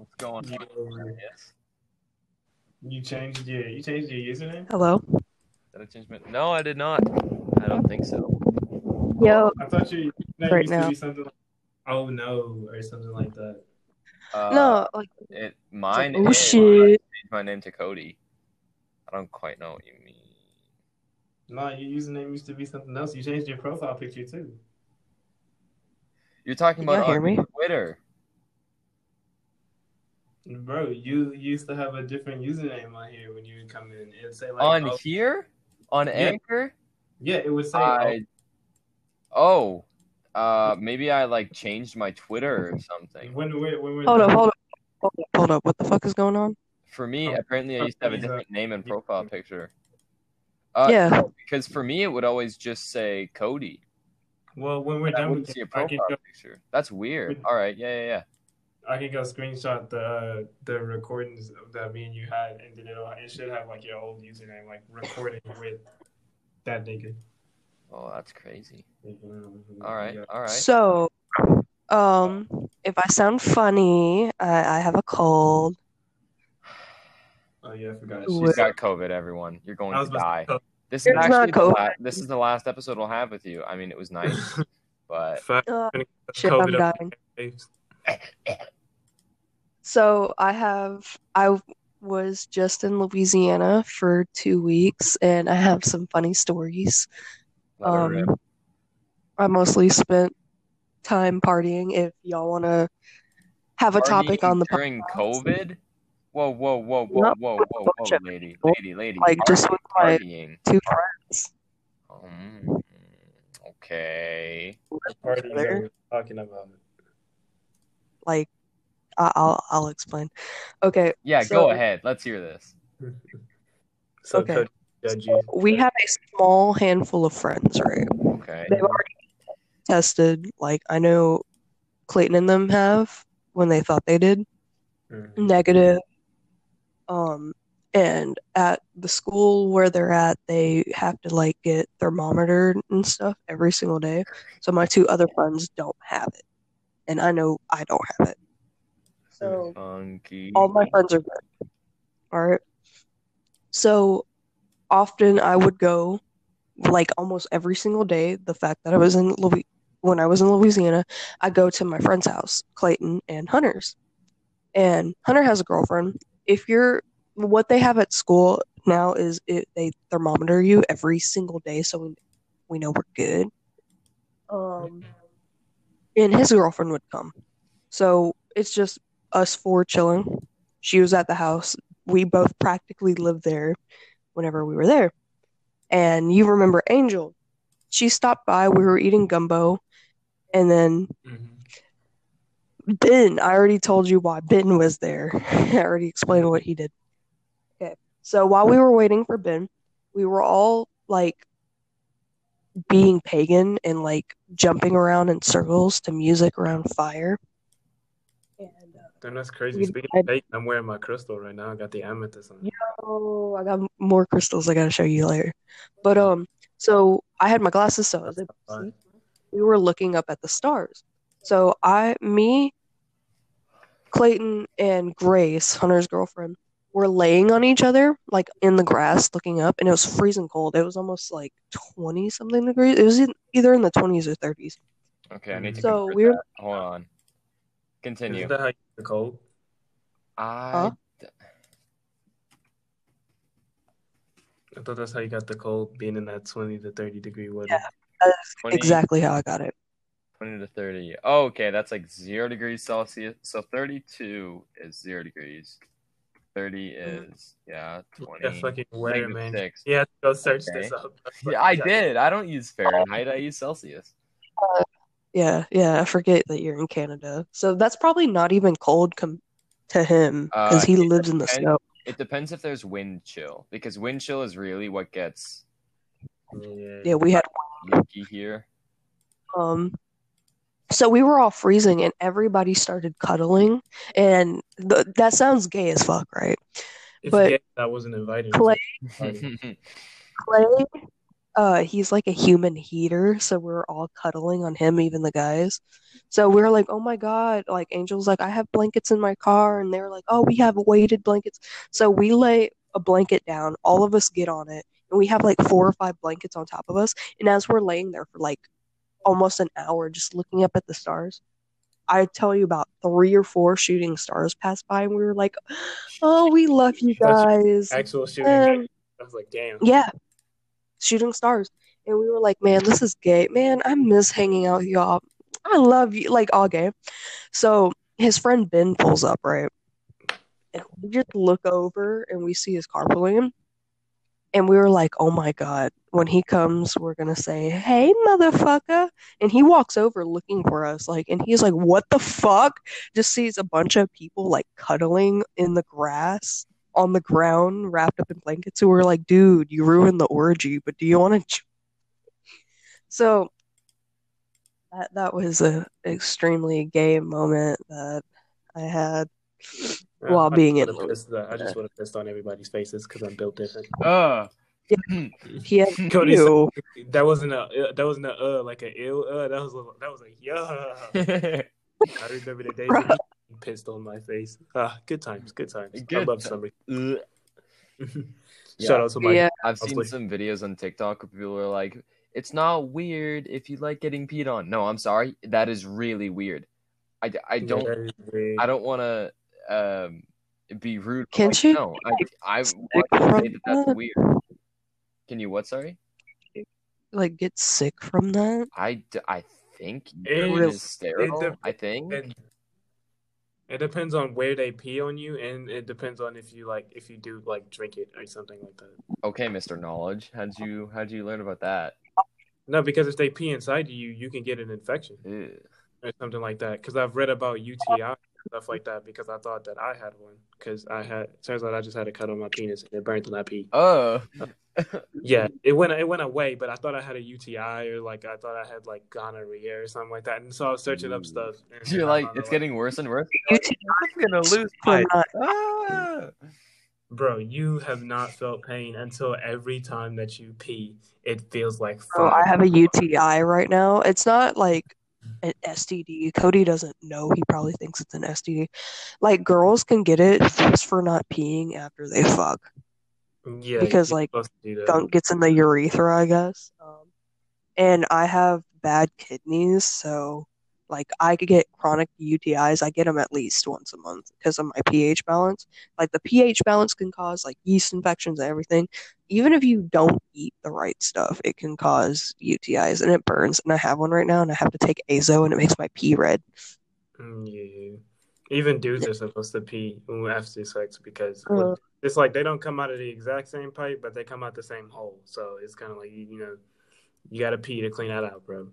What's going You, on? Yes. you changed your you changed your username. Hello. Did I change my? No, I did not. I don't think so. Yo. I thought your name Right used to now. be something like "Oh no" or something like that. Uh, no, like It mine. oh is- shit. Changed my name to Cody. I don't quite know what you mean. No, your username used to be something else. You changed your profile picture too. You're talking Can y'all about hear on me? Twitter. Bro, you used to have a different username on here when you would come in. It'd say like on oh, here? On Anchor? yeah, it would say I. Oh. Uh, maybe I like changed my Twitter or oh, something. when we're when we're Hold up, hold up, hold up, hold up. What the fuck is going on? For me, Oh, apparently, I used to have a he's a- different name and profile picture. Uh, yeah. Because for me, it would always just say Cody. Well, when we're I done wouldn't with see a it, I can profile picture. That's weird. All right, yeah, yeah, yeah. I can go screenshot the uh, the recordings that me and you had, and then it'll it should have like your old username, like recording with that nigga. Oh, that's crazy. All right, Yeah. all right. So, um, if I sound funny, I, I have a cold. Oh yeah, I forgot. Wh- She's got COVID. Everyone, you're going to die. to This is It's not actually the COVID. la- this is the last episode we'll have with you. I mean, it was nice, but Uh, gonna shit, I'm COVID dying. my face. So I have I was just in Louisiana for two weeks, and I have some funny stories. let her. Um, I mostly spent time partying. If y'all want to have a topic on the during podcast, COVID. Whoa, whoa, whoa, whoa, Nope. whoa, whoa, whoa, Bunch lady, lady, lady. Like, just partying, with my- partying. two friends. Um, okay. What party is that we're talking about? Like, I- I'll I'll explain. Okay, Yeah, So- go ahead. Let's hear this. So Okay. Cody judge we have a small handful of friends, right? Okay. They've already tested. Like, I know Clayton and them have when they thought they did Mhm. negative. Um, and at the school where they're at, they have to like get thermometered and stuff every single day. So my two other friends don't have it, and I know I don't have it. So Funky. all my friends are good. All right. So often I would go, like almost every single day. The fact that I was in Louis when I was in Louisiana, I go to my friend's house, Clayton and Hunter's. And Hunter has a girlfriend. If you're what they have at school now is it they thermometer you every single day, so we we know we're good. Um, and his girlfriend would come, so it's just us four chilling. She was at the house. We both practically lived there whenever we were there. And you remember Angel. She stopped by. We were eating gumbo. And then Mhm. Ben, I already told you why Ben was there. I already explained what he did. Okay. So while we were waiting for Ben, we were all like being pagan and like jumping around in circles to music around fire. And Damn, that's crazy. Speaking I- of fake, I'm wearing my crystal right now. I got the amethyst on. Yeah. Oh, I got more crystals I gotta show you later. But um, so I had my glasses, so was able. We were looking up at the stars. So I, me, Clayton, and Grace, Hunter's girlfriend, were laying on each other, like in the grass, looking up, and it was freezing cold. It was almost like twenty something degrees. It was in, either in the twenties or thirties. Okay, I need to. So we were that. Hold on. Continue. Isn't that how you get the cold? I. Huh? I thought that's how you got the cold, being in that 20 to 30 degree weather. Yeah. That's 20 exactly how I got it. 20 to 30. Oh, okay, that's like 0 degrees Celsius. So 32 is 0 degrees. 30 mm-hmm. is, yeah, 20. Yeah, fucking weather, man. six. You have to go search Okay. this up. Yeah, I did. I don't use Fahrenheit, I use Celsius. Uh, Yeah, yeah. I forget that you're in Canada, so that's probably not even cold com- to him because Uh, he it lives in the snow. It depends if there's wind chill, because wind chill is really what gets Yeah. Yeah, we had yucky here. um. So we were all freezing, and everybody started cuddling, and th- that sounds gay as fuck, right? It's but- gay that wasn't invited. Clay, Clay, uh he's like a human heater, so we're all cuddling on him, even the guys. So we're like, oh my God, like Angel's like, I have blankets in my car, and they're like, oh, we have weighted blankets. So we lay a blanket down, all of us get on it, and we have like four or five blankets on top of us. And as we're laying there for like almost an hour just looking up at the stars, I tell you about three or four shooting stars passed by, and we were like, "Oh, we love you guys." Actual shooting. Um, I was like, damn. yeah, shooting stars, and we were like, "Man, this is gay. Man, I miss hanging out with y'all. I love you." Like all gay. So his friend Ben pulls up, right, and we just look over and we see his car pulling in, and we were like, "Oh my god!" When he comes, we're gonna say, "Hey, motherfucker!" And he walks over looking for us, like, and he's like, "What the fuck?" Just sees a bunch of people like cuddling in the grass on the ground, wrapped up in blankets. who we're like, "Dude, you ruined the orgy, but do you want to?" So that that was an extremely gay moment that I had Uh, while I being in. would've pissed I just would have pissed on everybody's faces because I'm built different. Uh, He had Cody said- That wasn't a uh, that wasn't a uh like a ill uh that was a, that was a yeah. I remember the days Bruh. of you pissed on my face. Ah, good times, good times. I Good love ti- summer. Ugh. Shout out to my Yeah. I've seen Mostly. some videos on TikTok where people are like, "It's not weird if you like getting peed on." No, I'm sorry, that is really weird. I, I don't Yeah, that is weird. I don't want to um be rude. Can't like, you, No, I I sick want to say that that's that? weird. Can you what? Sorry, like get sick from that. I I think It urine is- is sterile. I think. And it depends on where they pee on you, and it depends on if you like if you do like drink it or something like that. Okay, Mister Knowledge, how'd you how'd you learn about that? No, because if they pee inside you, you can get an infection Ew. or something like that. Because I've read about UTI stuff like that. Because I thought that I had one. Because I had turns out I just had a cut on my penis and it burned when I pee. Oh, Yeah, it went it went away, but I thought I had a UTI or like I thought I had like gonorrhea or something like that. And so I was searching up stuff. and you're I like it's out, getting worse and worse. UTI I'm gonna lose my. not Ah! Bro, you have not felt pain until every time that you pee, it feels like Bro, I have a UTI right now. It's not like an STD. Cody doesn't know. He probably thinks it's an STD. Like girls can get it just for not peeing after they fuck. Yeah, because, like, do. Gunk gets in the urethra, I guess. Um, and I have bad kidneys, so like I could get chronic UTIs. I get them at least once a month because of my pH balance. Like the pH balance can cause like yeast infections and everything. Even if you don't eat the right stuff, it can cause UTIs and it burns. And I have one right now, and I have to take Azo, and it makes my pee red. Mm, Yeah. Even dudes are supposed to pee after sex because Uh. it's like they don't come out of the exact same pipe, but they come out the same hole. So it's kind of like you, you know, you got to pee to clean that out, bro,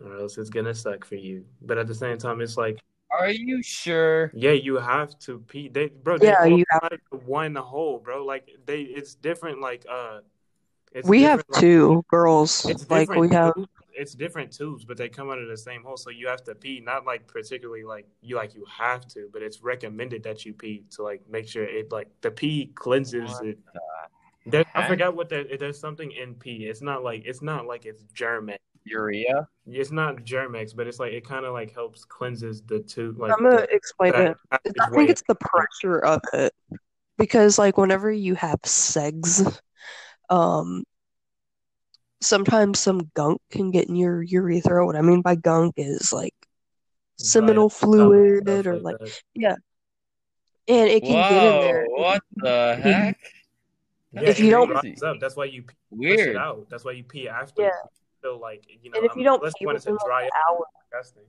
or else it's gonna suck for you. But at the same time, it's like, Are you sure? yeah, you have to pee. They, bro, they Yeah, you have- out of one hole, bro. Like they, it's different. Like uh, it's we have like- two girls. It's Like we have. tubes. It's different tubes, but they come out of the same hole, so you have to pee. Not like particularly like you like you have to, but it's recommended that you pee to like make sure it like the pee cleanses What it. There, I heck? forgot what that. There's something in pee. It's not like it's not like it's Germex. Urea? It's not Germex, but it's like it kind of like helps cleanses the tube. Like I'm gonna the, explain it. that I think it's the pressure of it because like whenever you have segs, um, sometimes some gunk can get in your urethra. What I mean by gunk is like seminal Stuff fluid like or like, that. and it can get in there. what the heck? Yeah, If it you don't- up. That's why you pee push Weird. it out. That's why you pee after. Yeah. So like you know, And if you don't unless pee you want it within to like dry hour, disgusting.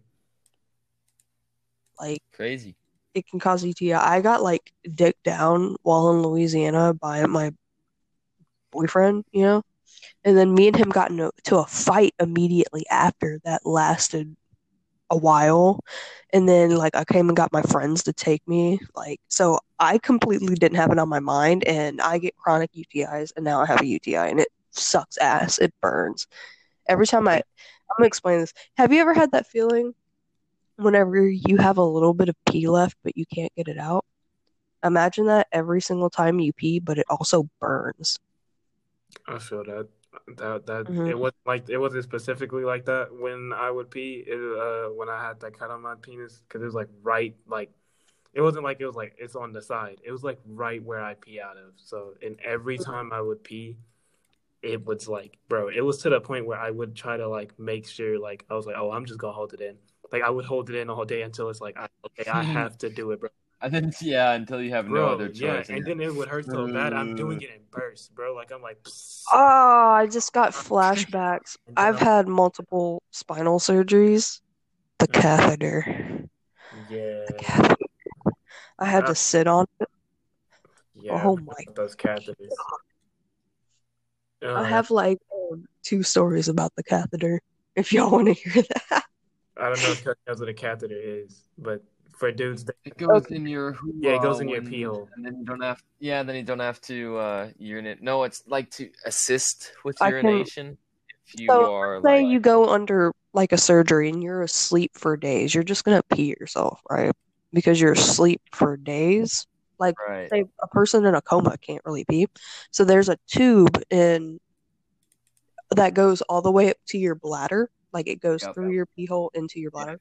like Crazy. it can cause UTI. I got like dicked down while in Louisiana by my boyfriend, you know, and then me and him got into to a fight immediately after that lasted a while, and then like I came and got my friends to take me, like so I completely didn't have it on my mind, and I get chronic UTIs, and now I have a UTI, and it sucks ass. It burns every time I. I'm gonna explain this. Have you ever had that feeling? whenever you have a little bit of pee left but you can't get it out. Imagine that every single time you pee, but it also burns. I feel that. That that Mhm. it wasn't like it wasn't specifically like that when I would pee. It, uh, when I had that cut on my penis, because it was like right, like it wasn't like it was like it's on the side. It was like right where I pee out of. So, and every time I would pee, it was like, bro, it was to the point where I would try to like make sure, like I was like, oh, I'm just gonna hold it in. Like I would hold it in all day until it's like, I, okay, I have to do it, bro. And then yeah, until you have no other choice. yeah, and then it would hurt so bad. I'm doing it in bursts, bro. Like I'm like, psst. Oh, I just got flashbacks. I've I'm- had multiple spinal surgeries. The catheter. yeah, The catheter. I had Uh, to sit on it. yeah. Oh I my forgot those catheters. I have like um, two stories about the catheter. If y'all want to hear that. I don't know if Kirk knows what a catheter is, but for dudes, that, It goes in your Yeah, it goes in your pee hole. and then you don't have. Yeah, then you don't have to uh, urinate. No, it's like to assist with I can- urination. If you So, are Say like, you go under like a surgery and you're asleep for days, you're just gonna pee yourself, right? Because you're asleep for days. Like right, say a person in a coma can't really pee. So there's a tube in that goes all the way up to your bladder. Like it goes Yep. through your pee hole into your bladder.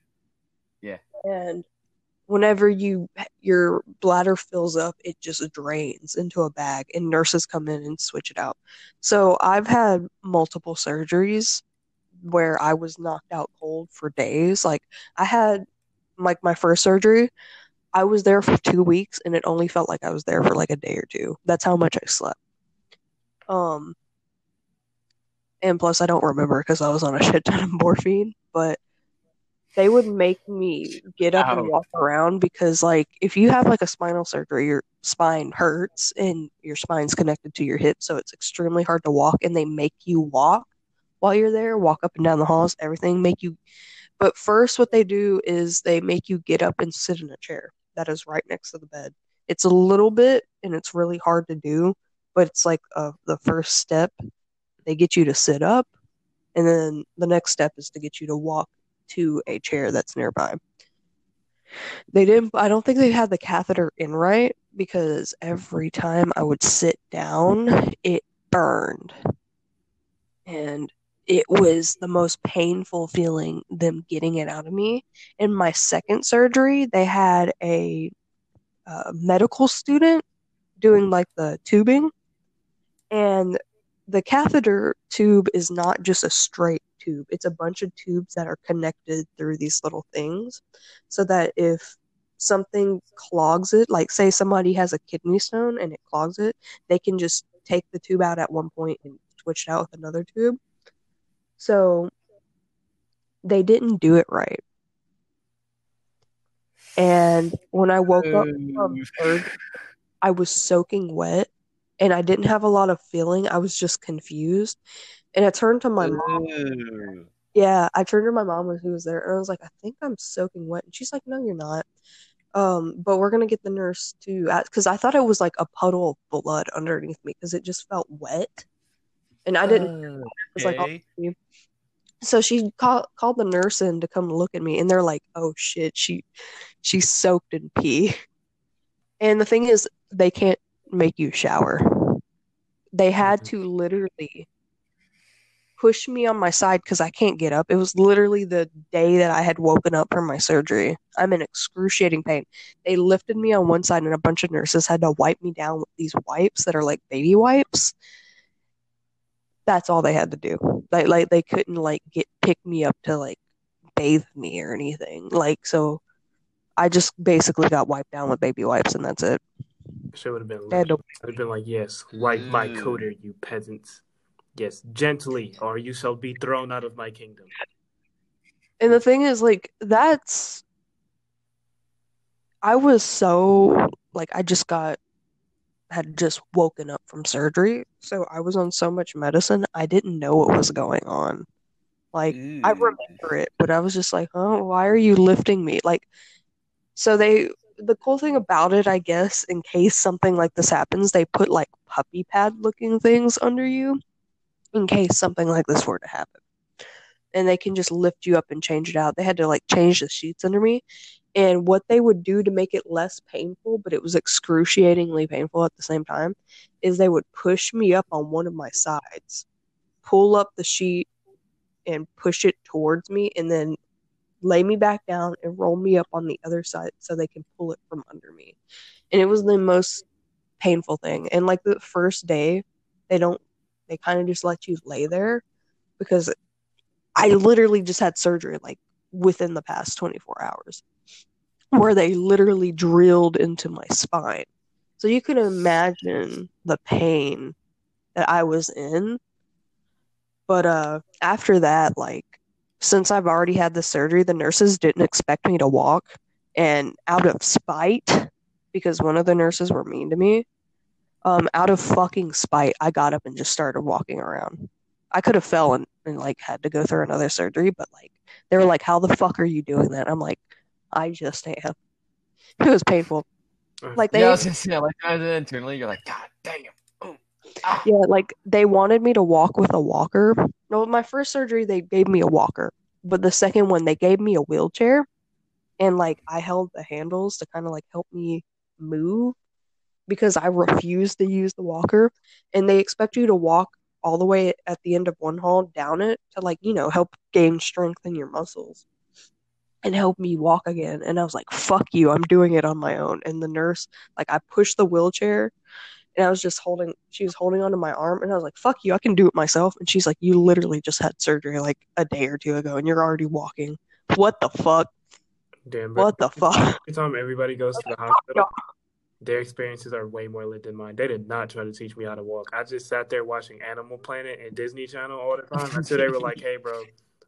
Yeah. And whenever you your bladder fills up, it just drains into a bag and nurses come in and switch it out. So I've had multiple surgeries where I was knocked out cold for days. Like I had like my first surgery, I was there for two weeks and it only felt like I was there for like a day or two. That's how much I slept. Um, and plus I don't remember because I was on a shit ton of morphine, but they would make me get up Ouch. and walk around because like if you have like a spinal surgery, your spine hurts and your spine's connected to your hip, so it's extremely hard to walk and they make you walk while you're there, walk up and down the halls, everything make you but first what they do is they make you get up and sit in a chair that is right next to the bed. It's a little bit and it's really hard to do, but it's like uh, the first step. They get you to sit up and then the next step is to get you to walk to a chair that's nearby. They didn't I don't think they had the catheter in right because every time I would sit down, it burned. And it was the most painful feeling them getting it out of me. In my second surgery, they had a, medical student doing like the tubing, and the catheter tube is not just a straight tube, it's a bunch of tubes that are connected through these little things so that if something clogs it, like say somebody has a kidney stone and it clogs it, they can just take the tube out at one point and switch it out with another tube. So they didn't do it right. And when I woke up from surgery, I was soaking wet and I didn't have a lot of feeling. I was just confused. And I turned to my mom. Yeah, I turned to my mom who was there and I was like, I think I'm soaking wet. And she's like, No, you're not. Um, but we're gonna get the nurse to because I thought it was like a puddle of blood underneath me because it just felt wet. And I didn't it was like, Okay. so she called called the nurse in to come look at me, and they're like, "Oh shit, she she's soaked in pee." And the thing is, they can't make you shower. They had Mhm. to literally push me on my side because I can't get up. It was literally the day that I had woken up from my surgery. I'm in excruciating pain. They lifted me on one side, and a bunch of nurses had to wipe me down with these wipes that are like baby wipes. That's all they had to do. Like, like they couldn't like get pick me up to like bathe me or anything. Like, so I just basically got wiped down with baby wipes, and that's it. Should have been. They had I'd have been like, yes, wipe my mm. coder, you peasants. Yes, gently, or you shall be thrown out of my kingdom. And the thing is, like, that's. I was so. Like, I just got. Had just woken up from surgery. So I was on so much medicine, I didn't know what was going on. Like, I remember it, but I was just like, oh, why are you lifting me? Like, so they. The cool thing about it, I guess, in case something like this happens, they put like puppy pad looking things under you in case something like this were to happen and they can just lift you up and change it out. They had to like change the sheets under me. And what they would do to make it less painful, but it was excruciatingly painful at the same time, is they would push me up on one of my sides. pull up the sheet and push it towards me and then lay me back down and roll me up on the other side so they can pull it from under me. And it was the most painful thing. And like the first day, they don't, they kind of just let you lay there because I literally just had surgery like within the past 24 hours where they literally drilled into my spine. So you can imagine the pain that I was in. But uh after that, like since I've already had the surgery, the nurses didn't expect me to walk. And out of spite, because one of the nurses were mean to me, um, out of fucking spite, I got up and just started walking around. I could have fell and, and like had to go through another surgery, but like they were like, How the fuck are you doing that? I'm like, I just am. It was painful. Like they yeah, I was like internally, you're like, God damn. Ooh. Ah. Yeah, like they wanted me to walk with a walker. No, my first surgery they gave me a walker, but the second one they gave me a wheelchair, and like I held the handles to kind of like help me move because I refused to use the walker, and they expect you to walk all the way at the end of one hall down it to like you know help gain strength in your muscles and help me walk again. And I was like, fuck you, I'm doing it on my own. And the nurse, like, I pushed the wheelchair and I was just holding, she was holding onto my arm. And I was like, fuck you, I can do it myself. And she's like, you literally just had surgery like a day or two ago and you're already walking. What the fuck? Damn, What the fuck? Every time everybody goes to the hospital, their experiences are way more lit than mine. They did not try to teach me how to walk. I just sat there watching Animal Planet and Disney Channel all the time until they were like, "Hey, bro,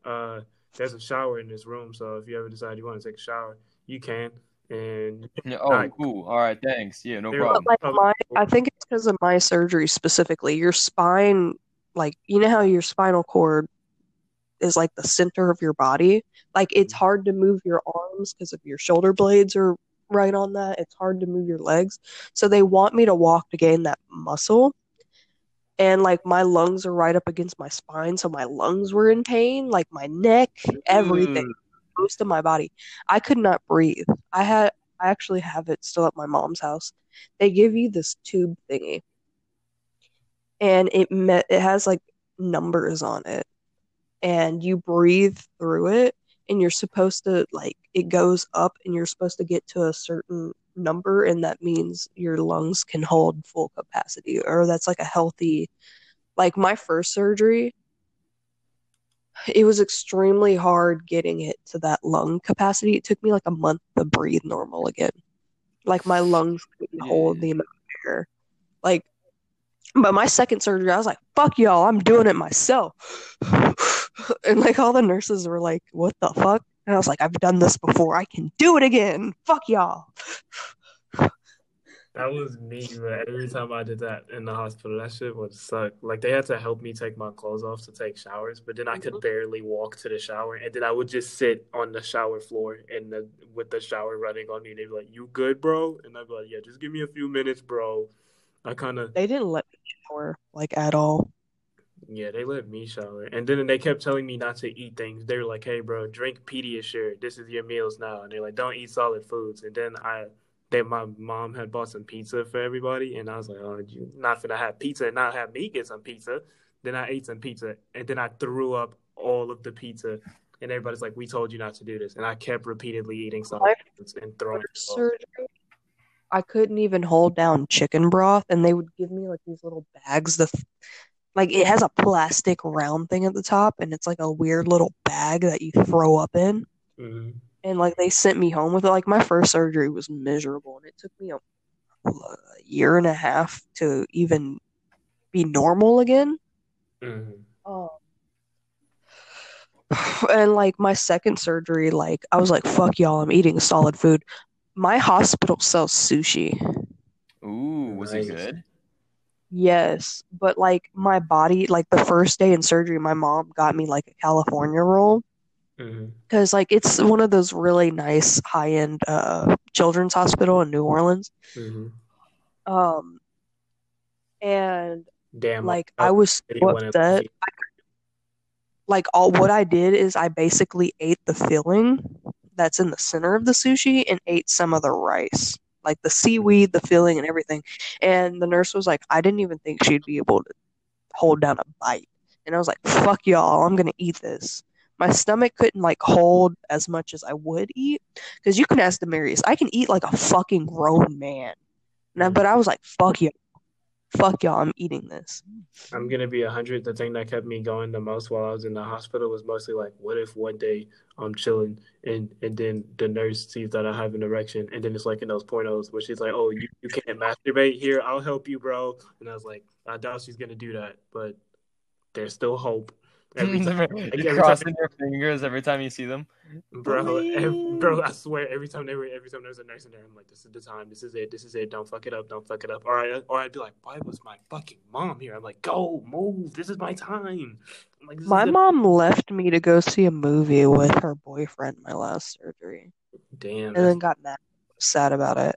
uh, there's a shower in this room, so if you ever decide you want to take a shower, you can." And Oh, Nice. cool. All right, thanks. Yeah, no problem. Like my. I think it's because of my surgery specifically. Your spine, like you know how your spinal cord is like the center of your body. Like it's mm-hmm. hard to move your arms because of your shoulder blades are right on that. It's hard to move your legs. So they want me to walk to gain that muscle. And like my lungs are right up against my spine, so my lungs were in pain, like my neck, everything, mm. most of my body. I could not breathe. I had I actually have it still at my mom's house. They give you this tube thingy, and it me- it has like numbers on it, and you breathe through it, and you're supposed to like it goes up, and you're supposed to get to a certain number, and that means your lungs can hold full capacity, or that's like a healthy. Like my first surgery, it was extremely hard getting it to that lung capacity. It took me like a month to breathe normal again. Like my lungs couldn't hold the amount of air. Like, but my second surgery, I was like, "Fuck y'all, I'm doing it myself." and like all the nurses were like, "What the fuck?" And I was like, "I've done this before. I can do it again. Fuck y'all." That was me, but every time I did that in the hospital, that shit would suck. Like they had to help me take my clothes off to take showers, but then I could Mhm. barely walk to the shower, and then I would just sit on the shower floor and the with the shower running on me. And they'd be like, "You good, bro?" And I'd be like, "Yeah, just give me a few minutes, bro." I kind of They didn't let me shower like at all. Yeah, they let me shower, and then they kept telling me not to eat things. They were like, "Hey, bro, drink Pediasure. This is your meals now." And they're like, "Don't eat solid foods." And then I, they, my mom had bought some pizza for everybody, and I was like, "Oh, you not gonna have pizza and not have me get some pizza?" Then I ate some pizza, and then I threw up all of the pizza. And everybody's like, "We told you not to do this," and I kept repeatedly eating solid foods and throwing. surgery, I couldn't even hold down chicken broth, and they would give me like these little bags. The like it has a plastic round thing at the top, and it's like a weird little bag that you throw up in. Mhm. And like they sent me home with it. Like my first surgery was miserable, and it took me a, a year and a half to even be normal again. Mhm. Um, and like my second surgery, like I was like, "Fuck y'all, I'm eating solid food." My hospital sells sushi. Ooh, was it good? Yes, but like my body, like the first day in surgery, my mom got me like a California roll because like it's one of those really nice high end uh children's hospital in New Orleans. Mhm. Um, and Damn. like I was so upset. Like all what I did is I basically ate the filling that's in the center of the sushi and ate some of the rice, like the seaweed, the filling, and everything. And the nurse was like, I didn't even think she'd be able to hold down a bite. and I was like, "Fuck y'all, I'm gonna eat this." My stomach couldn't like hold as much as I would eat because you can ask Demarius, I can eat like a fucking grown man, and I, but I was like, "Fuck y'all, fuck y'all, I'm eating this." I'm gonna be a hundred. The thing that kept me going the most while I was in the hospital was mostly like, what if one day I'm chilling and and then the nurse sees that I have an erection, and then it's like in those pornos where she's like, oh, you, you can't masturbate here. I'll help you, bro. And I was like, I doubt she's gonna do that, but there's still hope. Every time, You're every time- crossing your fingers every time you see them. bro, ev- bro, I swear, every time they were, every time there's a nurse in there, I'm like, this is the time, this is it, this is it. Don't fuck it up, don't fuck it up. Or I, or I'd be like, why was my fucking mom here? I'm like, go, move, this is my time. I'm like, this is My the- mom left me to go see a movie with her boyfriend my last surgery. damn. and then got mad, sad about it.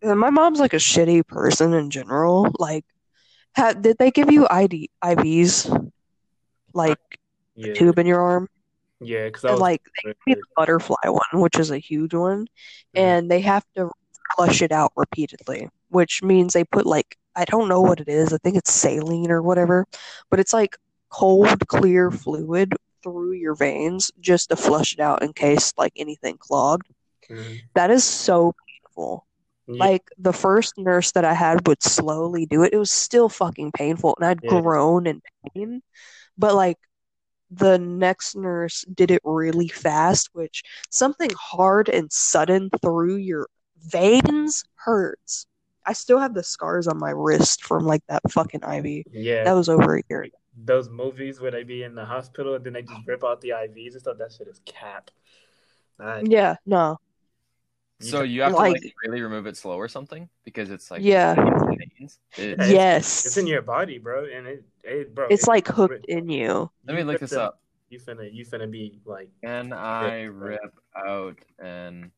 And my mom's like a shitty person in general. Like, ha did they give you ID IVs, like yeah, tube in your arm? yeah, because I was like they the butterfly one, which is a huge one, and they have to flush it out repeatedly, which means they put like I don't know what it is. I think it's saline or whatever, but it's like cold, clear fluid through your veins just to flush it out in case like anything clogged. Mhm. That is so painful. Yeah, Like the first nurse that I had would slowly do it. It was still fucking painful and I'd Yeah. groan in pain. But like the next nurse did it really fast, which something hard and sudden through your veins hurts. I still have the scars on my wrist from like that fucking IV. yeah. That was over a year ago. those movies where they be in the hospital and then they just rip out the IVs and stuff. That shit is cap. I- Yeah, no. You So you have Like- to like really remove it slow or something because it's like Yeah. veins. Ew. It's- Yes. It's in your body, bro, and it, it bro. It's it- like hooked in you. Let me look this up. you finna you finna be like can i rip out and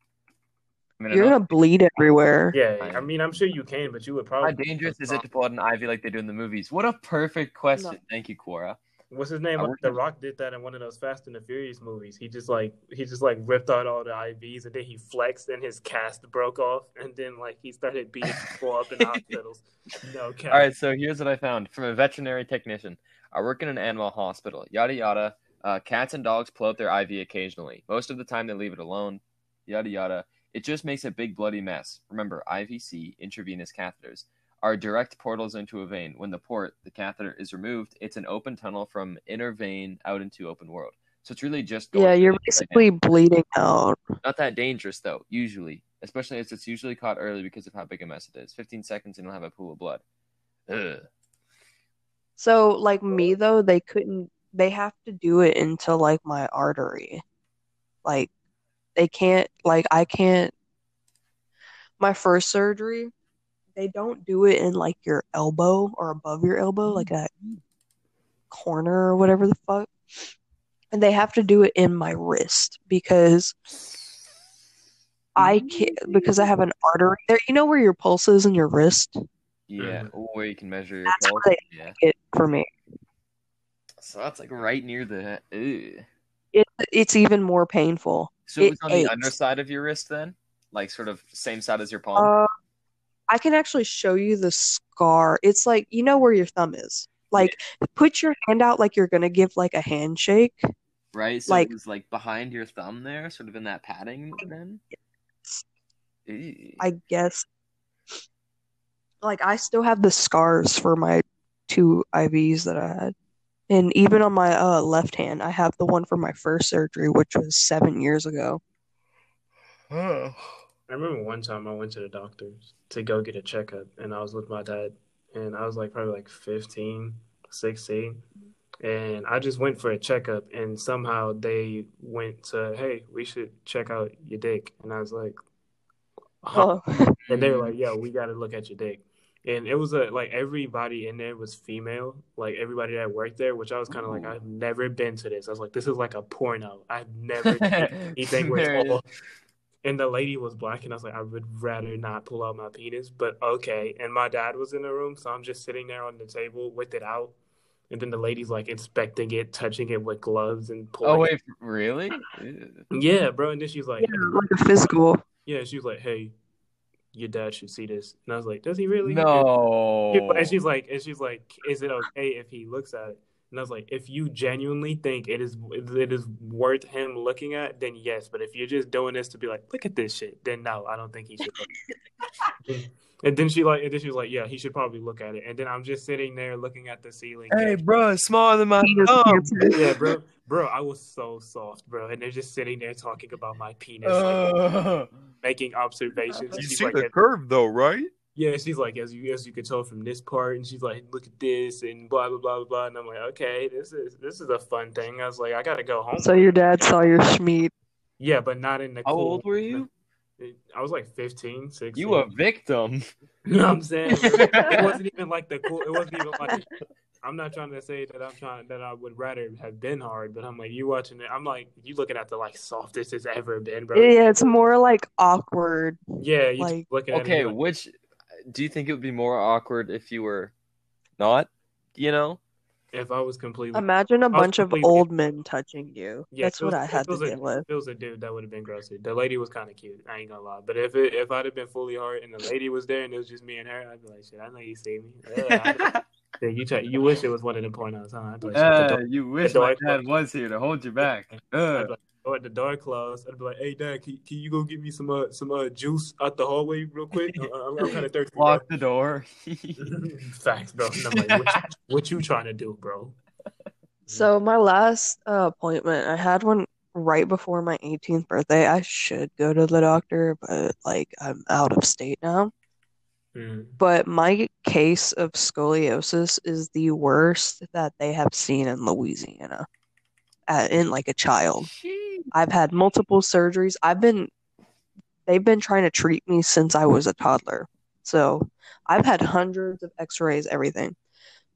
I mean, you're gonna bleed everywhere. yeah. I- I mean, I'm sure you can, but you would probably. How dangerous is it to pull out an IV like they do in the movies? What a perfect question. No. Thank you, Quora. What's his name? The Rock did that in one of those Fast and the Furious movies. He just like he just like ripped out all the IVs and then he flexed and his cast broke off and then like he started beating people up in hospitals. No cap. All right, so here's what I found from a veterinary technician. I work in an animal hospital. Yada yada. Uh, cats and dogs pull out their IV occasionally. Most of the time, they leave it alone. Yada yada. It just makes a big bloody mess. Remember, IVC, intravenous catheters, are direct portals into a vein. When the port, the catheter, is removed, it's an open tunnel from inner vein out into open world. So it's really just going Yeah, you're the vein right basically bleeding out. not that dangerous though. Usually, especially as it's usually caught early because of how big a mess it is. 15 seconds and you'll have a pool of blood. Ugh. So, like me though, they couldn't. They have to do it into like my artery. Like, they can't. Like, I can't. My first surgery, they don't do it in like your elbow or above your elbow, like that mm-hmm. corner or whatever the fuck. And they have to do it in my wrist because I can't mm-hmm. because I have an artery there. You know where your pulse is in your wrist? Yeah, mm-hmm. where you can measure your That's pulse. where Yeah. It for me. So that's like right near the. Ew. It, it's even more painful. So it It was on aches. the underside of your wrist then, like sort of same side as your palm. Uh, I can actually show you the scar. It's like you know where your thumb is. Like put your hand out like you're gonna give like a handshake. right. So like- it was like behind your thumb there, sort of in that padding. Then. I guess. Like I still have the scars for my two IVs that I had. And even on my uh, left hand, I have the one for my first surgery, which was seven years ago. I remember one time I went to the doctor's to go get a checkup, and I was with my dad, and I was like probably like 15, 16, and I just went for a checkup, and somehow they went to, hey, we should check out your dick, and I was like, huh? Oh, and they were like, yo, we got to look at your dick. And it was a like everybody in there was female, like everybody that worked there, which I was kind of like, I've never been to this. I was like, this is like a porno. I've never anything where it's all and the lady was black, and I was like, I would rather not pull out my penis, but okay. And my dad was in the room, so I'm just sitting there on the table with it out, and then the lady's like inspecting it, touching it with gloves, and pulling. Oh it. wait, really? Yeah, bro. And then she's like, yeah, like a physical. yeah, she was like, hey, your dad should see this, and I was like, does he really? No. And she's like, and she's like, is it okay if he looks at it? And I was like, if you genuinely think it is it is worth him looking at, then yes. But if you're just doing this to be like, look at this shit, then no, I don't think he should. Look. and then she like, and then she was like, yeah, he should probably look at it. And then I'm just sitting there looking at the ceiling. Hey, bro, it's smaller than my Penis thumb. yeah, bro, bro, I was so soft, bro, and they're just sitting there talking about my penis, like Uh, making observations. You see like, the curve though, right? Yeah, she's like, as you as you can tell from this part, and she's like, look at this, and blah blah blah blah blah. And I'm like, okay, this is this is a fun thing. I was like, I gotta go home. So your dad saw your schmeat. yeah, but not in the. how cool- old were you? I was like 15, 16. You a victim. You know what I'm saying? it wasn't even like the cool. It wasn't even like. I'm not trying to say that I'm trying that I would rather have been hard, but I'm like you watching it. I'm like you looking at the like softest it's ever been, bro. Yeah, it's more like awkward. Yeah, you Like- looking at Okay, like, which do you think it would be more awkward if you were not? You know, if I was completely Imagine a bunch of completely- old men touching you. Yeah, That's if it what I had it to was a- deal with. If it was a dude, that would have been grosser. The lady was kind of cute. I ain't gonna lie. But if it if I'd have been fully hard and the lady was there and it was just me and her, I'd be like, shit, I know you see me. Yeah, I- you try, you wish it was one of the pornos, huh? I'd be like, shit, the uh, door, you wish door my dad closed. was here to hold you back. Uh, be like, oh, the dark closed. I'd be like, hey, dad, can, can you go get me some uh, some uh, juice out the hallway real quick? I'm, I'm kind of thirsty. bro." lock the door. Facts, bro. And I'm like, what, you- what you trying to do, bro? So my last uh, appointment, I had one right before my 18th birthday. I should go to the doctor, but like I'm out of state now. Mm. But my case of scoliosis is the worst that they have seen in Louisiana, uh, in like a child. I've had multiple surgeries. I've been, they've been trying to treat me since I was a toddler. So I've had hundreds of x-rays, everything.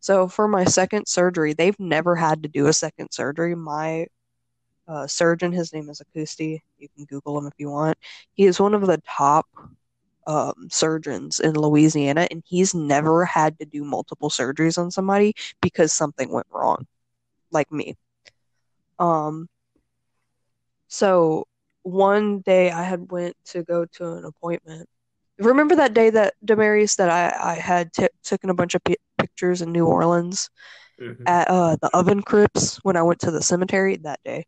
So for my second surgery, they've never had to do a second surgery. My uh, surgeon, his name is Acousti. You can Google him if you want. He is one of the top um, surgeons in Louisiana, and he's never had to do multiple surgeries on somebody because something went wrong, like me. Um, so one day I had went to go to an appointment. Remember that day that Demarius that I I had t- taken a bunch of pi pictures in New Orleans Mhm. at uh the oven crypts when I went to the cemetery that day.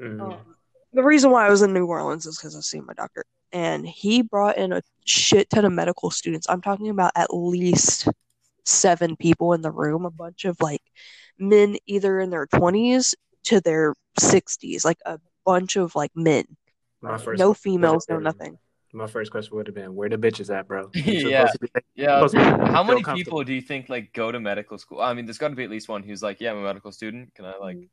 Mhm. Um, the reason why I was in New Orleans is because I seen my doctor, and he brought in a shit ton of medical students. I'm talking about at least seven people in the room, a bunch of like men either in their 20s to their 60s, like a bunch of like men, My first no females, no nothing. My first question would have been, where the bitches at, bro? Yeah. be- Yeah. supposed to be How many people do you think like go to medical school? I mean, there's got to be at least one who's like, "Yeah, I'm a medical student. Can I like Mm.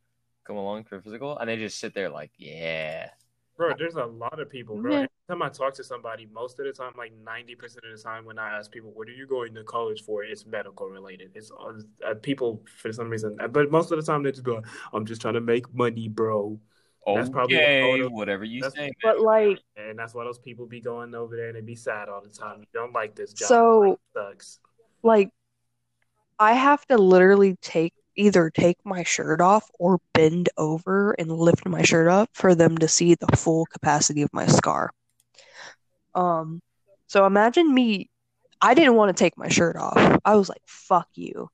come along for a physical?" And they just sit there like, "Yeah." Bro, there's a lot of people, bro. Yeah. Every time I talk to somebody, most of the time, like 90% of the time, when I ask people, what are you going to college for? It's medical related. It's uh, people, for some reason, but most of the time, they just go, I'm just trying to make money, bro. That's probably what Okay, whatever you that's- say. man. But like, And that's why those people be going over there and they be sad all the time. You don't like this job. So- it sucks. like, I have to literally take either take my shirt off or bend over and lift my shirt up for them to see the full capacity of my scar. Um, so imagine me, I didn't want to take my shirt off. I was like, fuck you.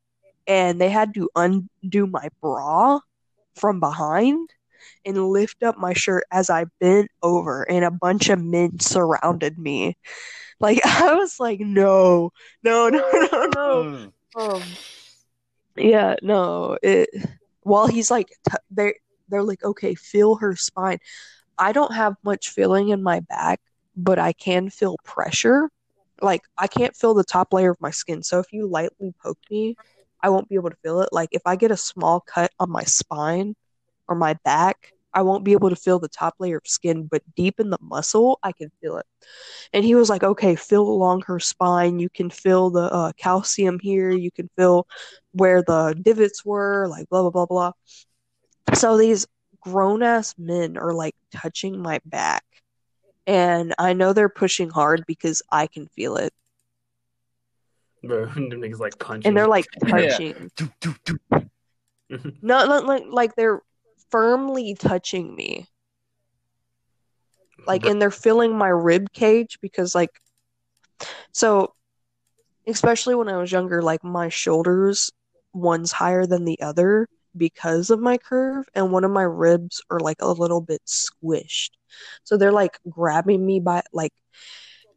And they had to undo my bra from behind and lift up my shirt as I bent over, and a bunch of men surrounded me. Like, I was like, no, no, no, no, no. Mm. Um, yeah, no. It while he's like, t- they they're like, okay, feel her spine. I don't have much feeling in my back, but I can feel pressure. Like I can't feel the top layer of my skin. So if you lightly poke me, I won't be able to feel it. Like if I get a small cut on my spine or my back, I won't be able to feel the top layer of skin, but deep in the muscle, I can feel it. And he was like, okay, feel along her spine. You can feel the uh, calcium here. You can feel where the divots were, like blah, blah, blah, blah. So these grown ass men are like touching my back. And I know they're pushing hard because I can feel it. Bro, niggas like punching. And they're like Yeah. No, not like like they're firmly touching me. Like and they're filling my rib cage because like so especially when I was younger, like my shoulders one's higher than the other because of my curve, and one of my ribs are like a little bit squished. So they're like grabbing me by like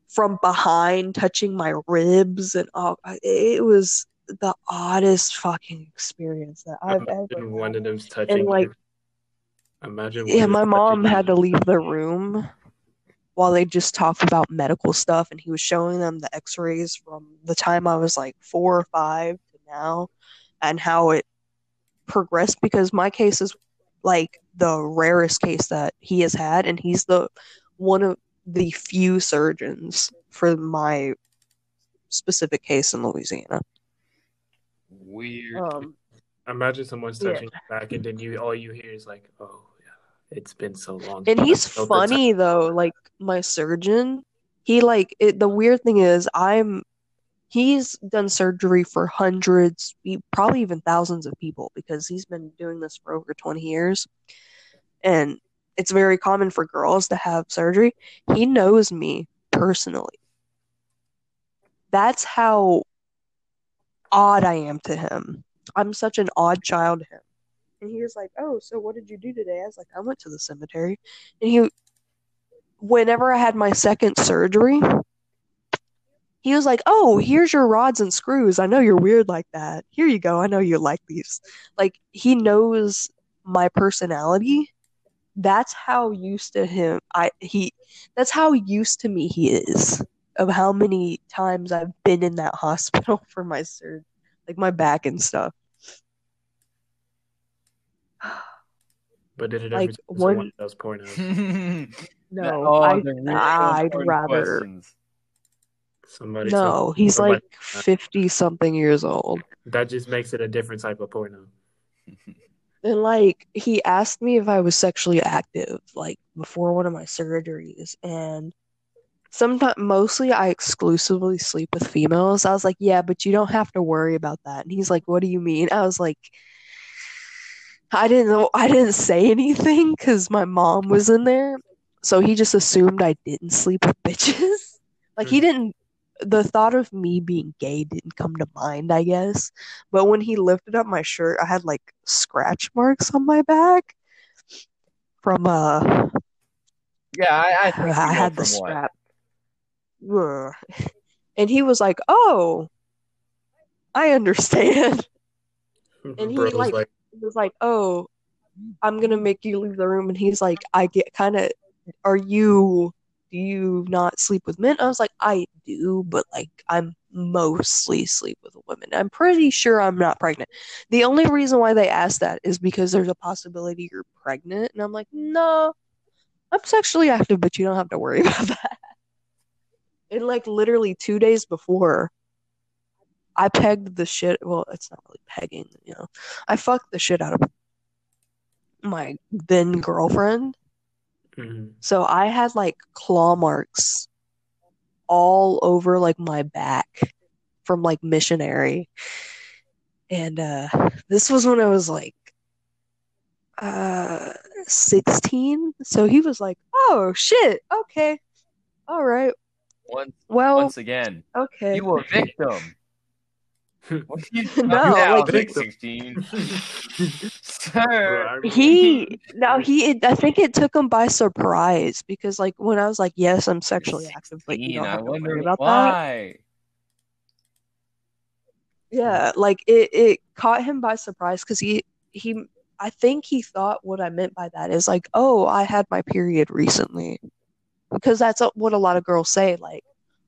from behind, touching my ribs, and all. It was the oddest fucking experience that I've ever. Imagine one of them's touching. And like. Imagine. yeah, my mom had to leave the room while they just talked about medical stuff, and he was showing them the X-rays from the time I was like four or five to now, and how it progressed. Because my case is like the rarest case that he has had, and he's the one of the few surgeons for my specific case in Louisiana. Weird. Um, Imagine someone's Yeah. touching your back, and then you all you hear is like, "Oh, yeah, it's been so long." And he's I felt the funny though, like my surgeon, he like it, the weird thing is I'm he's done surgery for hundreds, probably even thousands of people because he's been doing this for over 20 years. And it's very common for girls to have surgery. He knows me personally. That's how odd I am to him. I'm such an odd child to him. And he was like, "Oh, so what did you do today?" I was like, "I went to the cemetery." And he, whenever I had my second surgery, he was like, "Oh, here's your rods and screws. I know you're weird like that. Here you go. I know you like these." Like he knows my personality. That's how used to him I he that's how used to me he is of how many times I've been in that hospital for my surgery, like my back and stuff. But did it ever Like, turn into one- one of those pornos? No, oh, I the real I'd rather questions. Somebody. no. He's somebody- like fifty something years old. That just makes it a different type of porno. And like he asked me if I was sexually active, like before one of my surgeries, and sometimes mostly I exclusively sleep with females. I was like, yeah, but you don't have to worry about that. And he's like, what do you mean? I was like, I didn't know, I didn't say anything because my mom was in there, so he just assumed I didn't sleep with bitches. Like he Mhm. didn't. The thought of me being gay didn't come to mind, I guess. But when he lifted up my shirt, I had like scratch marks on my back from uh Yeah, I, I think I had the from what. strap. And he was like, "Oh, I understand." And he, Bro was like- like, He was like, "Oh, I'm gonna make you leave the room." And he's like, "I get kind of. Are you? Do you not sleep with men?" I was like, "I do, but like I'm mostly sleep with women. I'm pretty sure I'm not pregnant. The only reason why they asked that is because there's a possibility you're pregnant." And I'm like, "No, I'm sexually active, but you don't have to worry about that." And like literally two days before, I pegged the shit. Well, it's not really pegging, you know. I fucked the shit out of my then girlfriend. mhm. So I had like claw marks all over like my back from like missionary. And uh this was when I was like uh 16. So he was like, "Oh shit. Okay. All right. Once, Well, once again, okay." you were a victim. What No, talking about, like, he- 16? Bro, Sir. He now he I think it took him by surprise because like when I was like, "Yes, I'm sexually active, but you don't I have to wonder worry about that." Yeah, like it, it caught him by surprise because he he I think he thought what I meant by that is like, oh, I had my period recently, because that's what a lot of girls say, like,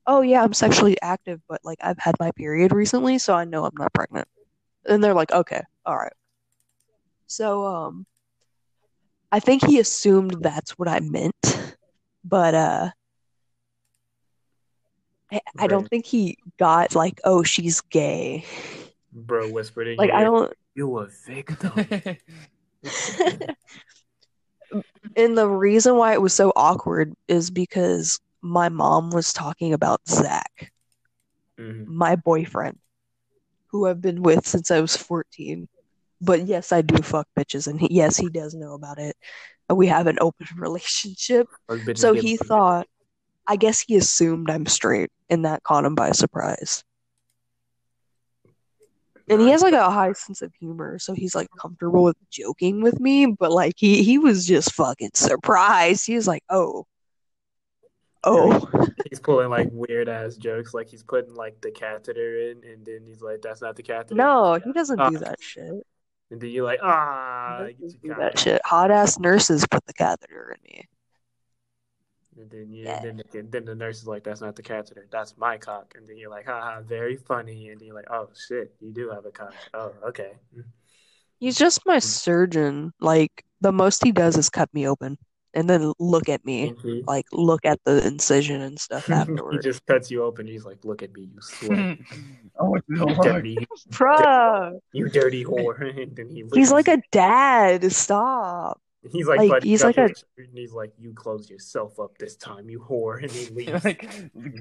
oh yeah, I'm sexually active, but like I've had my period recently, so I know I'm not pregnant, and they're like, okay, all right. So um, I think he assumed that's what I meant, but uh. I, I don't think he got like, oh, she's gay. Bro whispered in Like your I ear, don't You a victim. and the reason why it was so awkward is because my mom was talking about Zach, Mhm. my boyfriend, who I've been with since I was 14. But yes, I do fuck bitches, and he, yes, he does know about it. We have an open relationship. So he thought, I guess he assumed I'm straight, and that caught him by surprise. And he has like a high sense of humor, so he's like comfortable with joking with me, but like he he was just fucking surprised. He was like, "Oh. Oh." He's pulling like weird ass jokes, like he's putting like the catheter in, and then he's like, "That's not the catheter." No, he doesn't Uh, do that shit. And then you're like, "Ah." Do that shit. Hot ass nurses put the catheter in me. And then you, Yeah. then the, then the nurse is like, "That's not the catheter. That's my cock." And then you're like, "Haha, very funny." And then you're like, "Oh shit, you do have a cock." Oh, okay. He's just my surgeon. Like the most he does is cut me open and then look at me. He, Like look at the incision and stuff afterwards. he just cuts you open. He's like, "Look at me, you slut! oh, it's you no dirty, Bruh. you dirty whore." And then he He's like a dad. Stop. He's like, like, he's like a- and he's like, "You close yourself up this time, you whore." And he leaves. like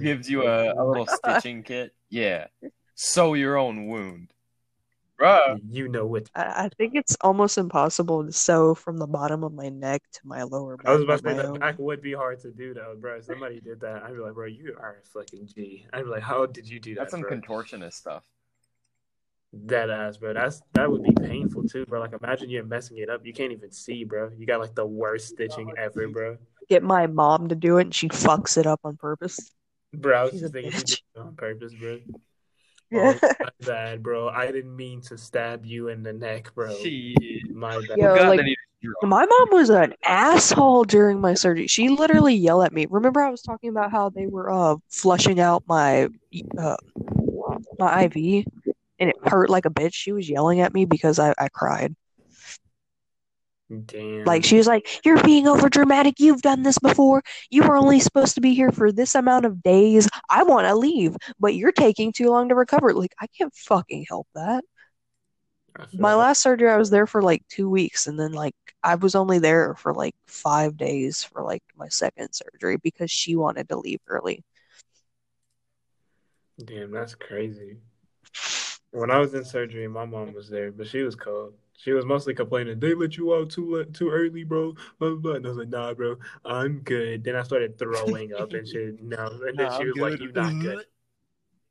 gives you a, a little stitching kit. Yeah. Sew your own wound. Bruh. you know what? I, I think it's almost impossible to sew from the bottom of my neck to my lower back. I was about to say my that own. back would be hard to do though, bro. If somebody did that, I'd be like, bro, you are a fucking G. I'd be like, how did you do that, That's some bro? contortionist stuff. Dead ass, bro. That's that would be painful too, bro. Like imagine you're messing it up. You can't even see, bro. You got like the worst stitching ever, bro. Get my mom to do it and she fucks it up on purpose. Bro, I was She's just a thinking bitch. on purpose, bro. Yeah. Oh, my bad, bro. I didn't mean to stab you in the neck, bro. She. My bad. Yo, God, like- that he was drunk. My mom was an asshole during my surgery. She literally yelled at me. Remember I was talking about how they were uh flushing out my uh my IV and it hurt like a bitch. She was yelling at me because I, I cried. Damn. Like she was like, "You're being over dramatic. You've done this before. You were only supposed to be here for this amount of days. I want to leave, but you're taking too long to recover." Like I can't fucking help that. My that. last surgery, I was there for like two weeks, and then like I was only there for like five days for like my second surgery because she wanted to leave early. Damn, that's crazy. When I was in surgery, my mom was there, but she was cold. She was mostly complaining, they let you out too too early, bro. Blah, blah, blah. And I was like, nah, bro, I'm good. Then I started throwing up and shit. No, and then Nah, she was like, you're not good.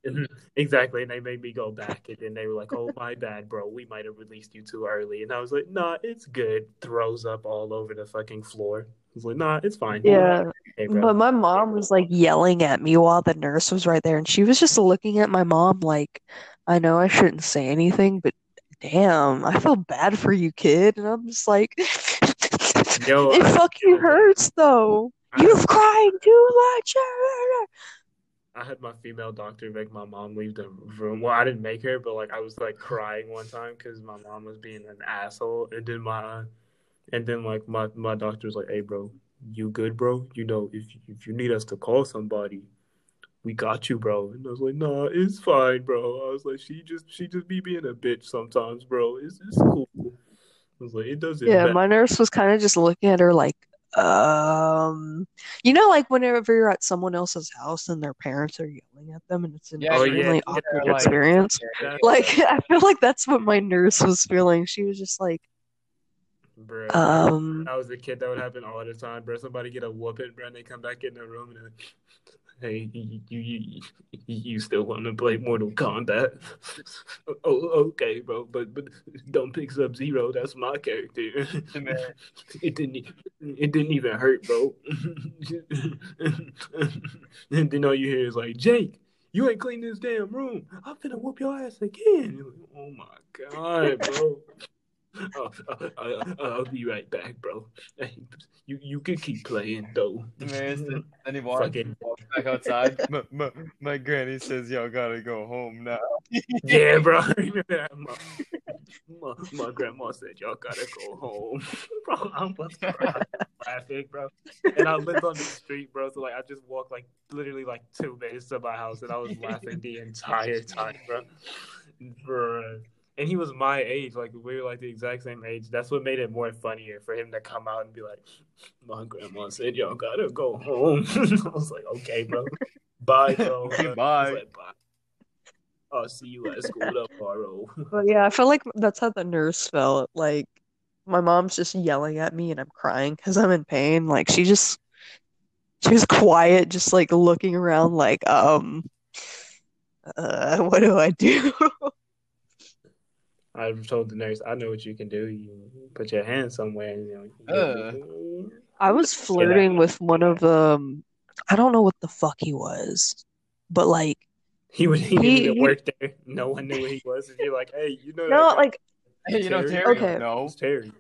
exactly. And they made me go back. And then they were like, oh, my bad, bro. We might have released you too early. And I was like, nah, it's good. Throws up all over the fucking floor. I was like, nah, it's fine. Yeah, Hey, but my mom was like yelling at me while the nurse was right there, and she was just looking at my mom like, I know I shouldn't say anything, but damn, I feel bad for you, kid. And I'm just like, Yo, it I- fucking hurts though. I- You've cried too much. I had my female doctor make my mom leave the room. Well, I didn't make her, but like I was like crying one time because my mom was being an asshole, and then my, and then like my my doctor was like, "Hey, bro, you good, bro? You know, if if you need us to call somebody, we got you, bro." And I was like, "Nah, it's fine, bro." I was like, "She just she just be being a bitch sometimes, bro. It's it's cool." I was like, "It doesn't." Yeah, matter." my nurse was kind of just looking at her like, um, you know, like whenever you're at someone else's house and their parents are yelling at them, and it's an Yeah, extremely yeah, awkward like- experience. That- Like, I feel like that's what my nurse was feeling. She was just like, bro. um, I was a kid that would happen all the time, bro. Somebody get a whooping, bro, and they come back in the room and they're like, hey, you you you, still want to play Mortal Kombat? oh, okay, bro, but but don't pick Sub Zero. That's my character. it didn't it didn't even hurt, bro. and then all you hear is like, Jake. You ain't cleaned this damn room. I'm finna whoop your ass again. Like, oh my god, bro. Oh, uh, uh, I'll be right back, bro. You you can keep playing though. Then he walks, Fucking walks back outside. my, my, my granny says y'all gotta go home now. yeah, bro. I remember that. My, my, my grandma said y'all gotta go home, bro. I'm crying, laughing, bro. And I lived on the street, bro. So like, I just walked like literally like two minutes to my house, and I was laughing the entire time, bro. Bro. And he was my age, like we were like the exact same age. That's what made it more funnier for him to come out and be like, "My grandma said y'all gotta go home." I was like, "Okay, bro, bye, bro." Okay, I was bye. like, bye. I'll see you at school tomorrow. but yeah, I feel like that's how the nurse felt. Like, my mom's just yelling at me and I'm crying because I'm in pain. Like, she just, she was quiet, just like looking around, like, um, uh, what do I do? I told the nurse, I know what you can do. You put your hand somewhere. And, you know, Uh. I was flirting with one of um I don't know what the fuck he was. But like He would. He didn't even work there. No one knew who he was. And you're like, hey, you know no, guy? like Hey, you know Terry? Terry? Okay. No. Who's Terry?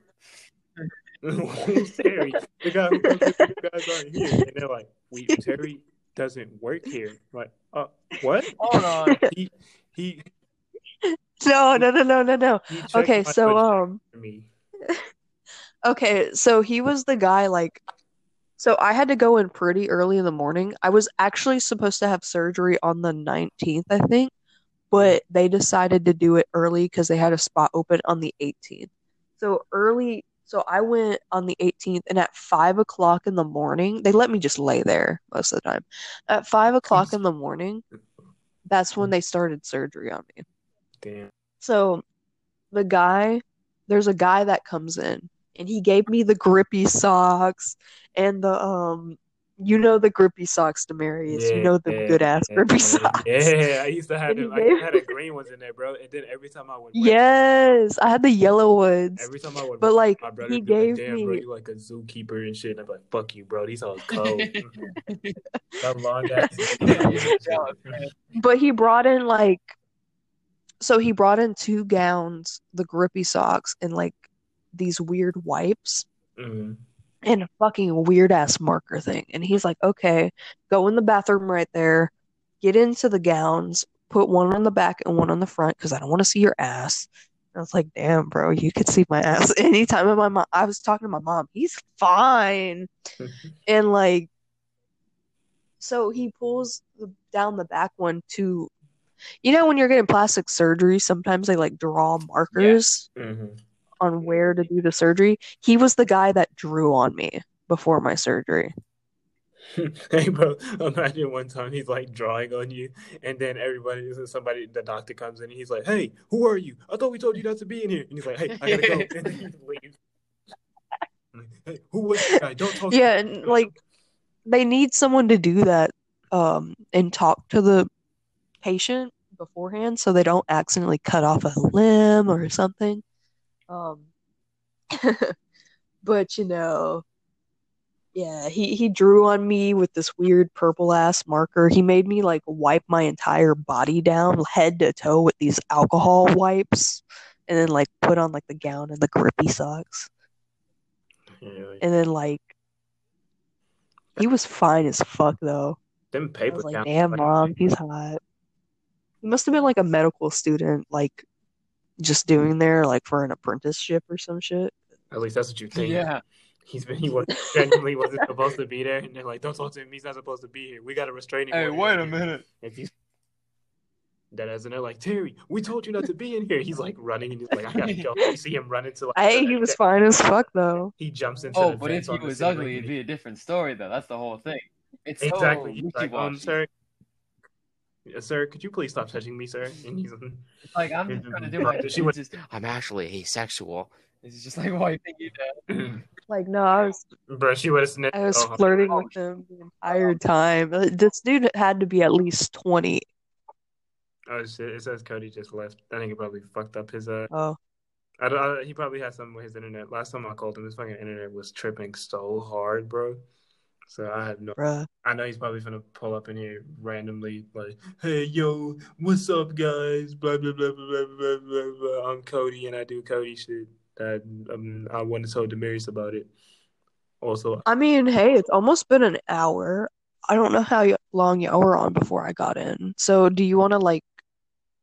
Who's Terry? The guy who comes in, you guys aren't here. And they're like, we Terry doesn't work here. I'm like, uh, what? Hold on. He he no, no, no, no, no, no. Okay, so um. Okay, so he was the guy like so I had to go in pretty early in the morning. I was actually supposed to have surgery on the 19th, I think, but they decided to do it early because they had a spot open on the 18th. So early, so I went on the 18th, and at five o'clock in the morning, they let me just lay there most of the time. At five o'clock in the morning, that's when they started surgery on me. Damn. So the guy, there's a guy that comes in and he gave me the grippy socks and the um you know the grippy socks, Demarius. Yeah, you know the Yeah, good ass yeah, grippy socks. Yeah, I used to have them. I had a green ones in there, bro. And then every time I would, Yes, I had the yellow ones. every time I would, But like my brother he be like, gave "Damn, me bro, you like a zookeeper and shit." And I'm like, "Fuck you, bro. These hoes cold." that long ass. but he brought in like so he brought in two gowns, the grippy socks, and like these weird wipes. Mhm. and a fucking weird ass marker thing. And he's like, okay, go in the bathroom right there, get into the gowns, put one on the back and one on the front because I don't want to see your ass. And I was like, damn, bro, you could see my ass anytime. And my mom, I was talking to my mom, he's fine. and like, so he pulls the, down the back one to, you know, when you're getting plastic surgery, sometimes they like draw markers Mhm. on where to do the surgery. He was the guy that drew on me before my surgery. hey, bro. Imagine one time he's like drawing on you, and then everybody, somebody, the doctor comes in, and he's like, "Hey, who are you? I thought we told you not to be in here." And he's like, "Hey, I gotta go," and then he leaves. Hey, who was that guy? Don't talk. to Yeah, and like they need someone to do that um and talk to the patient beforehand so they don't accidentally cut off a limb or something. Um but you know yeah, he he drew on me with this weird purple ass marker. He made me like wipe my entire body down head to toe with these alcohol wipes and then like put on like the gown and the grippy socks. Yeah, like, And then like he was fine as fuck though. them paper like, damn mom, he's hot. He must have been like a medical student, like just doing there like for an apprenticeship or some shit. At least that's what you think. Yeah. He's been. He was genuinely wasn't supposed to be there, and they're like, "Don't talk to him. He's not supposed to be here. We got a restraining Hey, wait a minute. If he's that as and they're like, Terry, we told you not to be in here. He's like running and he's like, I gotta go. You see him running to like Hey, he was fine as fuck though. He jumps into Oh, the but fence if he was ugly, it'd be a different story, though. That's the whole thing. It's Exactly. so like, um, wishy-washy. sir, Yes, sir, could you please stop touching me, sir? And he's like I'm just trying to do my. She She was- was. I'm actually asexual. It's just like wiping you down. Like no, I was bro, she would have snipped. I was oh, flirting with him the entire time. Uh, This dude had to be at least twenty. oh shit! It says Cody just left. I think he probably fucked up his uh. Oh, I, don't- I, he probably had something with his internet. Last time I called him, his fucking internet was tripping so hard, bro. So I have no. bruh. I know he's probably gonna pull up in here randomly, like, "Hey, yo, what's up, guys? Blah blah blah blah blah blah blah. blah. I'm Cody, and I do Cody shit. That um, I want to tell Damaris about it. Also, I mean, hey, it's almost been an hour. I don't know how long y'all were on before I got in. So, do you want to like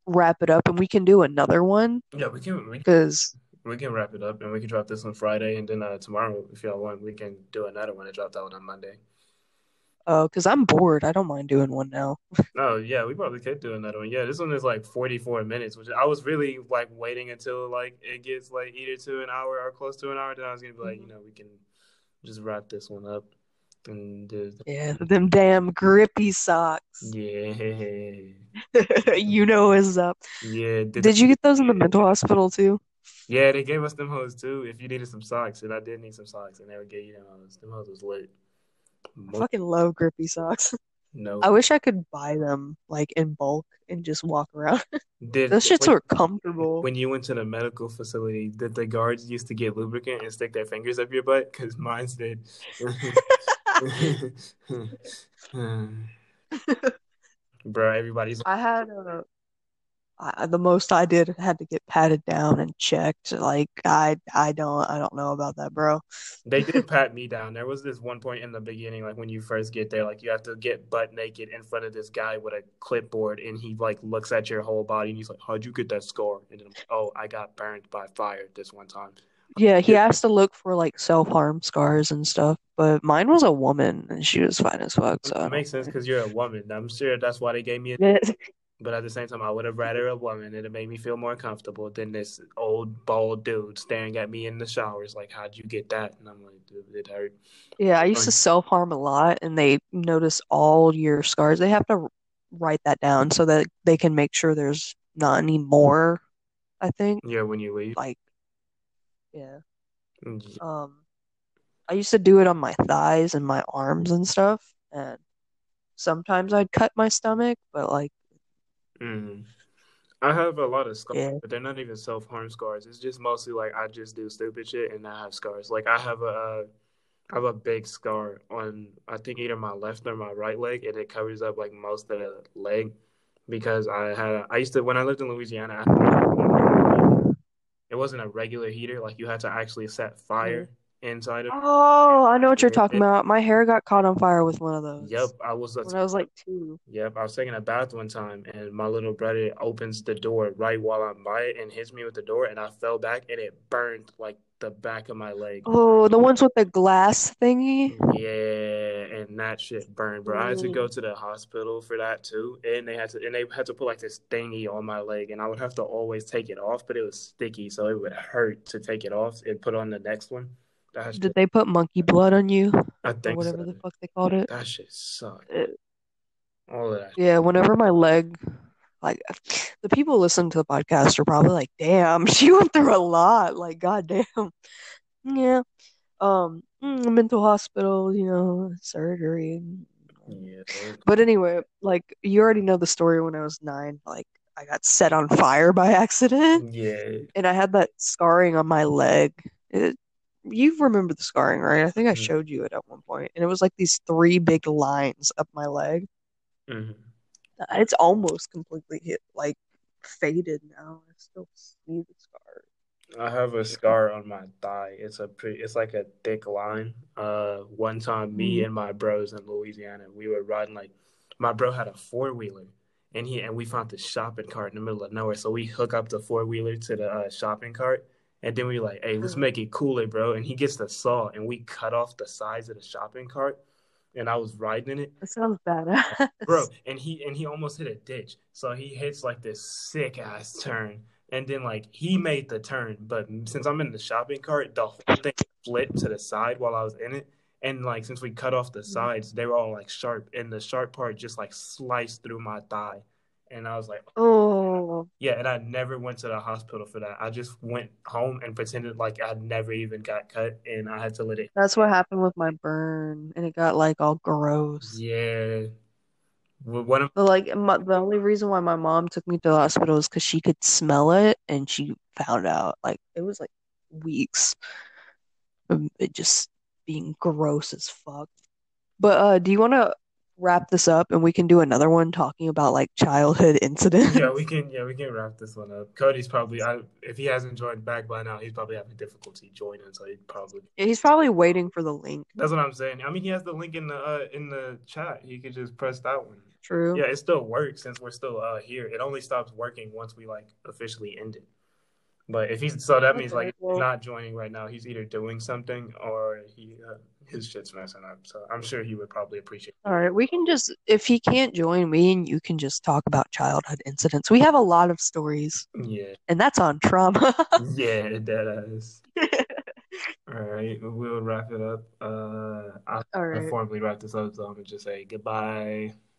wrap it up and we can do another one? yeah, we can we, Because we can wrap it up, and we can drop this on Friday, and then uh, tomorrow, if y'all want, we can do another one and drop that one on Monday. oh, because I'm bored. I don't mind doing one now. Oh yeah, we probably could do another one. Yeah, this one is like forty four minutes, which I was really like waiting until like it gets like either to an hour or close to an hour. Then I was gonna be like, you know, we can just wrap this one up and do Yeah, them damn grippy socks. yeah, you know is up. yeah. Did you get those in the mental hospital too? Yeah, they gave us them hoes too. If you needed some socks, and I did need some socks, and they would give you them hoes. Them hoes was lit. I fucking love grippy socks. No. I wish I could buy them like in bulk and just walk around. Did Those shits when, were comfortable. when you went to the medical facility, did the guards used to get lubricant and stick their fingers up your butt? Because mine's did. Bro, everybody's I had a I, the most I did had to get patted down and checked. Like I I don't I don't know about that, bro. They did pat me down. There was this one point in the beginning, like when you first get there, like you have to get butt naked in front of this guy with a clipboard, and he like looks at your whole body, and he's like, "How'd you get that scar?" And then, "Oh, I got burned by fire this one time." Yeah, he has to look for like self-harm scars and stuff, but mine was a woman and she was fine as fuck, so It makes sense because you're a woman. I'm sure that's why they gave me a. But at the same time, I would have rather a woman. It'd make me feel more comfortable than this old bald dude staring at me in the showers. Like, how'd you get that? And I'm like, dude, it hurt. Yeah, I used to self-harm a lot and they notice all your scars. They have to write that down so that they can make sure there's not any more, I think. Yeah, when you leave. Like, yeah. Yeah. Um, I used to do it on my thighs and my arms and stuff, and sometimes I'd cut my stomach, but like, Mm. I have a lot of scars, Yeah. but they're not even self harm scars. It's just mostly like I just do stupid shit and I have scars. Like I have a, uh, have a big scar on I think either my left or my right leg, and it covers up like most of the leg because I had I used to when I lived in Louisiana. I, it wasn't a regular heater; like you had to actually set fire inside of. oh, I know what you're talking it- about. My hair got caught on fire with one of those. Yep, I was. When I was like two. Yep, I was taking a bath one time, and my little brother opens the door right while I'm by it and hits me with the door, and I fell back, and it burned like the back of my leg. Oh, the ones with the glass thingy. Yeah, and that shit burned, bro. I had to go to the hospital for that too, and they had to and they had to put like this thingy on my leg, and I would have to always take it off, but it was sticky, so it would hurt to take it off and put on the next one. That shit, Did they put monkey blood on you I or think whatever so. the fuck they called it? That shit sucked. It- All of that. Yeah, whenever my leg, like, the people listening to the podcast are probably like, "Damn, she went through a lot." Like, goddamn. Yeah. Um, mm, mental hospital, you know, surgery. Yeah. But anyway, like, you already know the story when I was nine. Like, I got set on fire by accident, yeah. and I had that scarring on my leg. It, you remember the scarring, right? I think I Mhm. showed you it at one point, and it was like these three big lines up my leg. hmm It's almost completely hit, like faded now. I still see the scar. I have a scar on my thigh. It's a pretty, it's like a thick line. Uh, one time, me Mhm. and my bros in Louisiana, we were riding like, my bro had a four wheeler, and he and we found this shopping cart in the middle of nowhere. So we hook up the four wheeler to the uh, shopping cart, and then we like, hey, let's Mhm. make it cooler, bro. And he gets the saw, and we cut off the sides of the shopping cart, and I was riding in it, That sounds badass. bro and he and he almost hit a ditch. So he hits like this sick ass turn. And then like he made the turn but since i'm in the shopping cart the whole thing flipped to the side while i was in it. And like since we cut off the sides they were all like sharp. And the sharp part just like sliced through my thigh and i was like Oh, yeah and i never went to the hospital for that i just went home and pretended like i never even got cut and i had to let it that's what happened with my burn, and it got like all gross. yeah one of But like my, the only reason why my mom took me to the hospital is because she could smell it, and she found out like it was like weeks of it just being gross as fuck. But uh, do you want to wrap this up and we can do another one talking about like childhood incidents? Yeah, we can. Yeah, we can wrap this one up. Cody's probably, I, if he hasn't joined back by now, he's probably having difficulty joining. So he probably. Yeah, He's probably waiting for the link. That's what I'm saying. I mean, he has the link in the uh, in the chat. He could just press that one. True. Yeah, it still works since we're still uh, here. It only stops working once we like officially end it. But if he's so that means like not joining right now. He's either doing something or he uh, his shit's messing up. So I'm sure he would probably appreciate. All right, we can just if he can't join me and you can just talk about childhood incidents. We have a lot of stories, Yeah, and that's on trauma. yeah, that is. All right, we'll wrap it up. Uh, I'll All right. formally wrap this up, so I'm gonna just say goodbye.